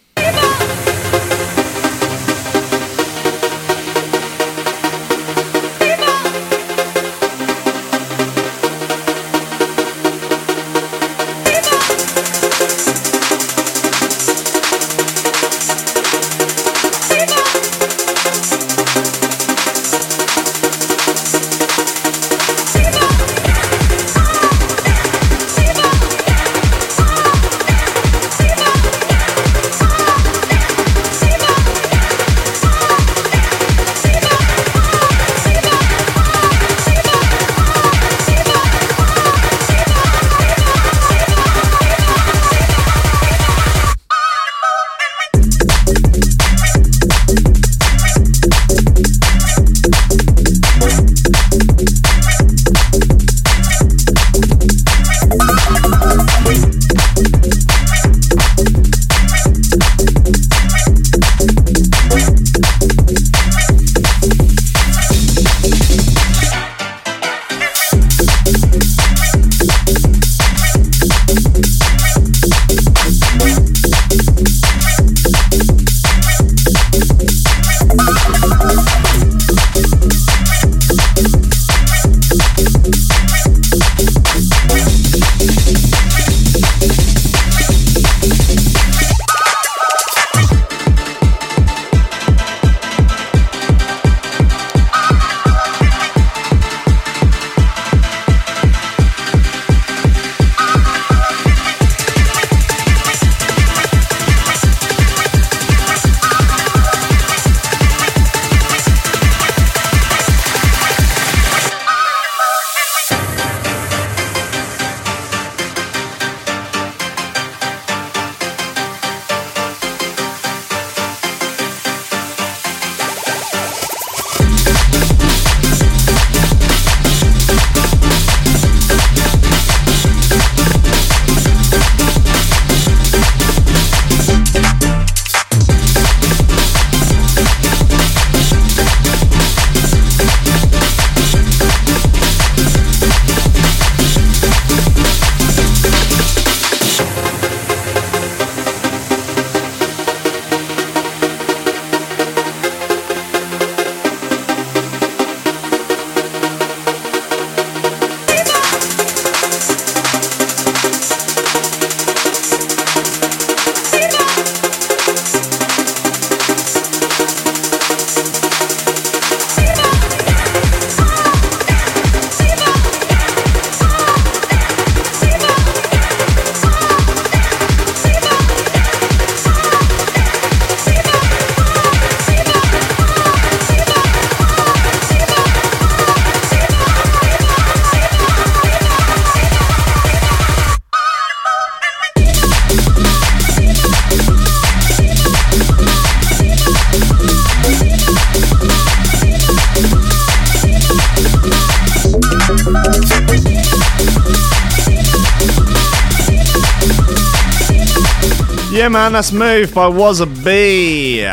B: Man, that's Move by Wasabi.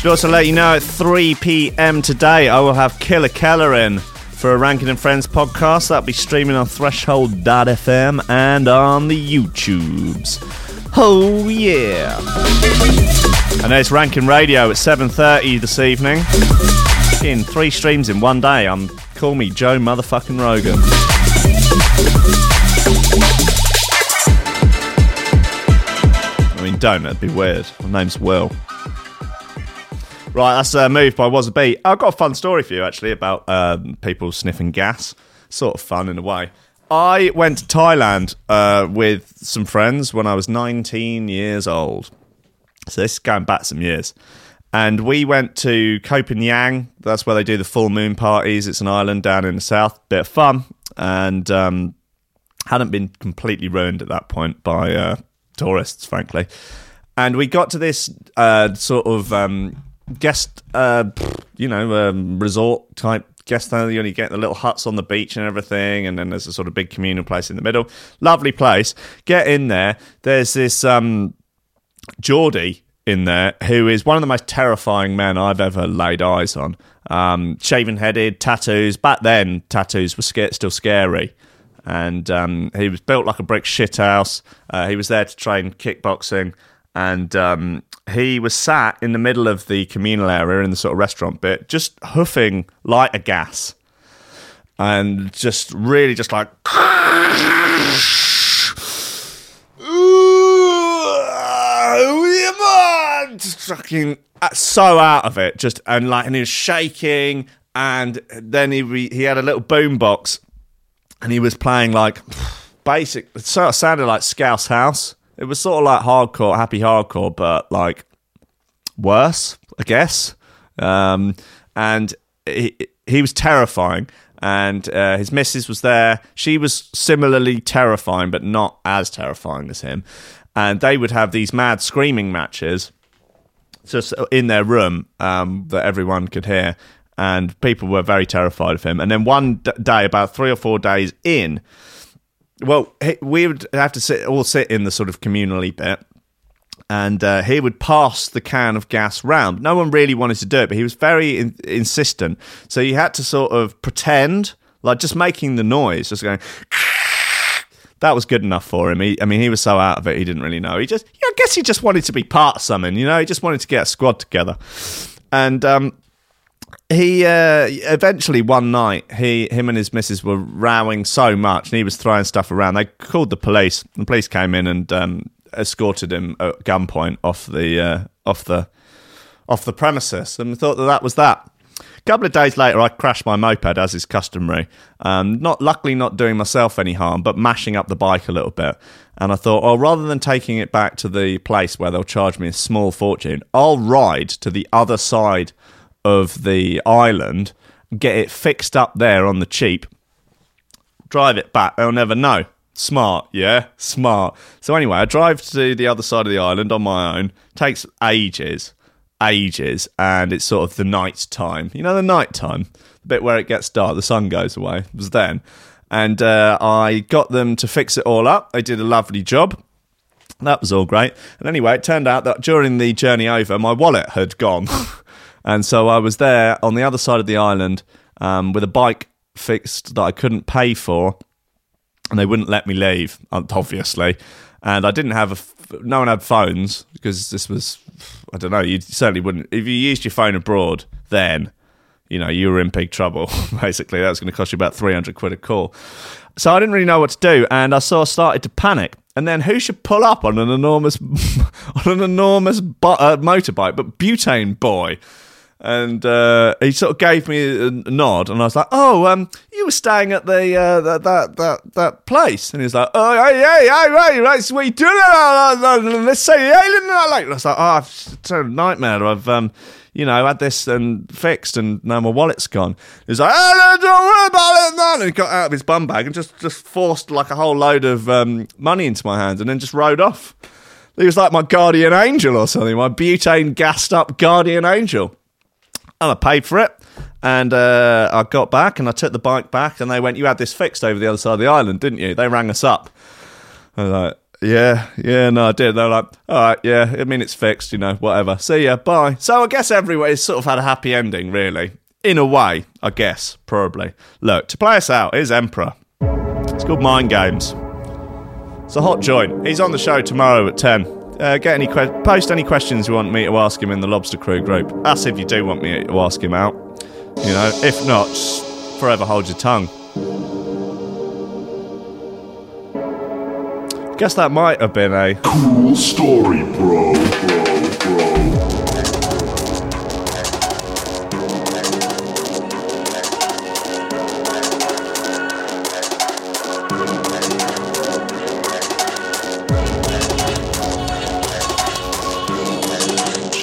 B: Should also let you know at 3 p.m. today, I will have Killer Keller in for a Rankin and Friends podcast. That'll be streaming on Threshold.fm and on the YouTubes. Oh yeah! And there's Rankin Radio at 7:30 this evening. In three streams in one day. I'm call me Joe motherfucking Rogan. Mean, don't. That'd be weird. My name's Will. Right, that's a move by Wasabi. I've got a fun story for you actually about um, people sniffing gas. Sort of fun in a way. I went to Thailand uh, with some friends when I was 19 years old. So this is going back some years. And we went to Phangan. That's where they do the full moon parties. It's an island down in the south. Bit of fun. And um, hadn't been completely ruined at that point by uh, tourists, frankly. And we got to this uh, sort of um, guest, uh, you know, um, resort type guest house. You only get the little huts on the beach and everything, and then there's a sort of big communal place in the middle. Lovely place. Get in there. There's this um, Geordie in there who is one of the most terrifying men I've ever laid eyes on. Um, shaven headed, tattoos. Back then, tattoos were still scary. And um, he was built like a brick shithouse. Uh, he was there to train kickboxing. And um, he was sat in the middle of the communal area in the sort of restaurant bit, just hoofing lighter gas. And just really just like fucking uh, so out of it, just and like, and he was shaking, and then he he had a little boom box, and he was playing like basic. It sort of sounded like Scouse House. It was sort of like hardcore, happy hardcore, but like worse, I guess. Um, and he he was terrifying. And uh, his missus was there. She was similarly terrifying, but not as terrifying as him. And they would have these mad screaming matches just in their room um, that everyone could hear, and people were very terrified of him. And then one d- day, about three or four days in, well, he, we would have to sit all sit in the sort of communally bit. And uh, he would pass the can of gas round. No one really wanted to do it, but he was very in- insistent. So you had to sort of pretend, like just making the noise, just going [LAUGHS] that was good enough for him. He, I mean, he was so out of it, he didn't really know. He just, yeah, I guess he just wanted to be part of something, you know. He just wanted to get a squad together, and um, he uh, eventually one night, he, him and his missus were rowing so much, and he was throwing stuff around. They called the police. The police came in and um, escorted him at gunpoint off the uh, off the off the premises, and thought that that was that A couple of days later, I crashed my moped as is customary. Um, not luckily not doing myself any harm, but mashing up the bike a little bit. And I thought, oh, rather than taking it back to the place where they'll charge me a small fortune, I'll ride to the other side of the island, get it fixed up there on the cheap, drive it back. They'll never know. Smart, yeah, smart. So anyway, I drive to the other side of the island on my own. Takes ages ages and it's sort of the night time. You know, the night time, the bit where it gets dark, the sun goes away, it was then. And uh, I got them to fix it all up. They did a lovely job. That was all great. And anyway, it turned out that during the journey over, my wallet had gone. [LAUGHS] and so I was there on the other side of the island um, with a bike fixed that I couldn't pay for. And they wouldn't let me leave, obviously. And I didn't have a, f- no one had phones because this was I don't know. You certainly wouldn't if you used your phone abroad. Then, you know, you were in big trouble. [LAUGHS] Basically, that was going to cost you about three hundred quid a call. So I didn't really know what to do, and I sort of started to panic. And then who should pull up on an enormous [LAUGHS] on an enormous uh, motorbike, but Butane Boy. And uh, he sort of gave me a nod, and I was like, "Oh, um, you were staying at the uh, that, that that that place." And he was like, "Oh, yeah, yeah, yeah, right. So what you doing? Let's say the island." And I like, was like, "Oh, it's a nightmare. I've um, you know, had this and fixed, and now my wallet's gone." He was like, "Oh, don't worry about it, man." And he got out of his bum bag and just just forced like a whole load of um, money into my hands, and then just rode off. He was like my guardian angel or something, my butane gassed up guardian angel and I paid for it. And uh, I got back and I took the bike back, and they went, "You had this fixed over the other side of the island, didn't you?" They rang us up. I was like, Yeah, yeah, no, I did. They're like, all right, yeah, I mean, it's fixed, you know, whatever. See ya, bye. So I guess everywhere sort of had a happy ending, really. In a way, I guess, probably. Look, to play us out, is Emperor. It's called Mind Games. It's a hot joint. He's on the show tomorrow at 10. Uh, get any que- post any questions you want me to ask him in the Lobster Crew group. That's if you do want me to ask him out. You know, if not, forever hold your tongue. Guess that might have been a
G: Cool story, bro, bro,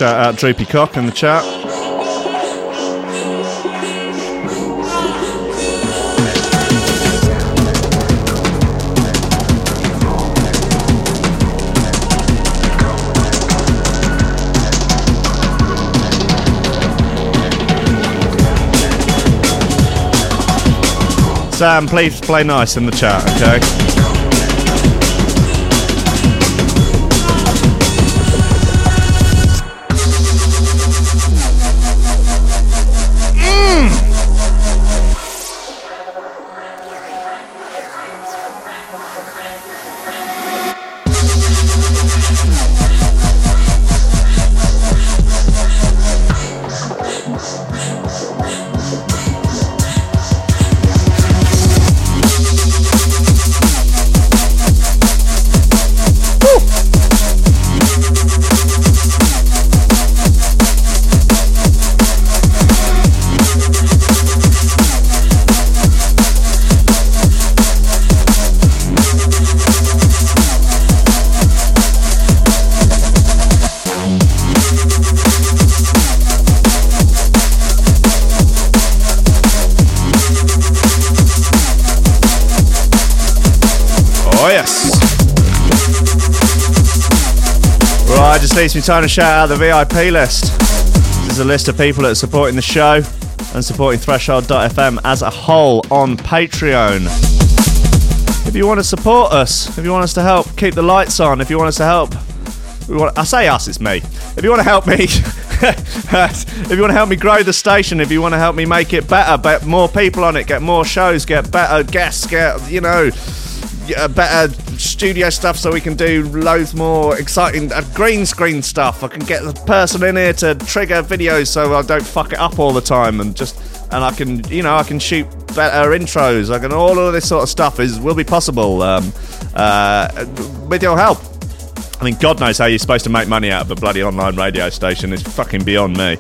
B: shout out Droopy Cock in the chat. Sam, please play nice in the chat, okay? Leaves me time to shout out the VIP list. This is a list of people that are supporting the show and supporting Threshold.fm as a whole on Patreon. If you want to support us, if you want us to help keep the lights on, if you want us to help, want, I say us, it's me. If you want to help me, [LAUGHS] if you want to help me grow the station, if you want to help me make it better, get more people on it, get more shows, get better guests, get you know, better studio stuff so we can do loads more exciting uh, green screen stuff. I can get the person in here to trigger videos so I don't fuck it up all the time and just and I can you know I can shoot better intros. I can all of this sort of stuff is will be possible um, uh, with your help. I mean, God knows how you're supposed to make money out of a bloody online radio station. It's fucking beyond me.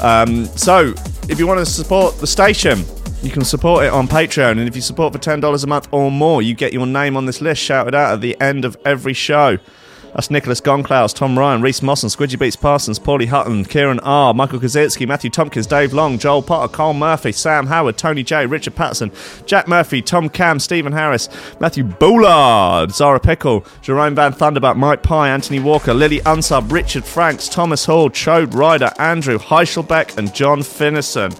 B: Um, so, if you want to support the station, you can support it on Patreon. And if you support for $10 a month or more, you get your name on this list shouted out at the end of every show. That's Nicholas Gonklaus, Tom Ryan, Reese Moss and Squidgy Beats Parsons, Paulie Hutton, Kieran R, Michael Kaczynski, Matthew Tompkins, Dave Long, Joel Potter, Cole Murphy, Sam Howard, Tony J, Richard Patson, Jack Murphy, Tom Cam, Stephen Harris, Matthew Bullard, Zara Pickle, Jerome Van Thunderbuck, Mike Pye, Anthony Walker, Lily Unsub, Richard Franks, Thomas Hall, Chode Ryder, Andrew Heichelbeck, and John Finnison.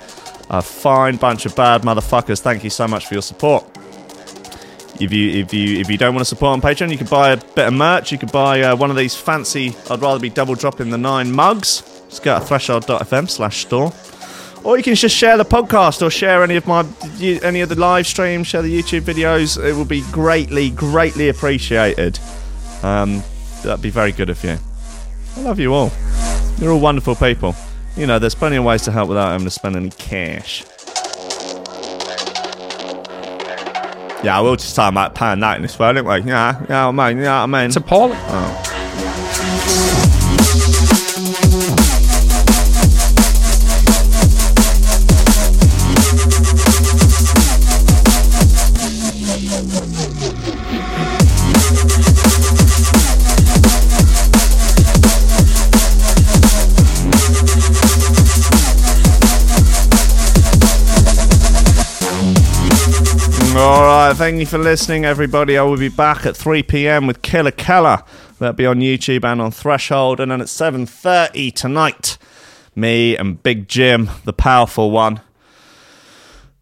B: A fine bunch of bad motherfuckers. Thank you so much for your support. If you if you if you don't want to support on Patreon, you can buy a bit of merch. You could buy uh, one of these fancy. I'd rather be double dropping the nine mugs. Just go to threshold.fm slash store, or you can just share the podcast or share any of my any of the live streams, share the YouTube videos. It will be greatly greatly appreciated. Um, that'd be very good of you. I love you all. You're all wonderful people. You know, there's plenty of ways to help without having to spend any cash. Yeah, I will just talk about paying that in this world, didn't we? Yeah, yeah, I mean, yeah, I mean.
H: It's appalling. Oh.
B: All right, thank you for listening, everybody. I will be back at 3 p.m. with Killer Keller. That'll be on YouTube and on Threshold, and then at 7:30 tonight, me and Big Jim, the powerful one,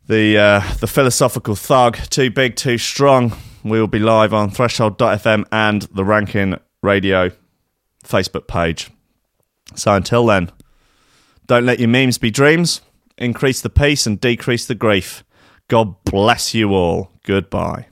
B: the uh, the philosophical thug, too big, too strong. we will be live on Threshold.fm and the Ranking Radio Facebook page. So until then, don't let your memes be dreams. Increase the peace and decrease the grief. God bless you all. Goodbye.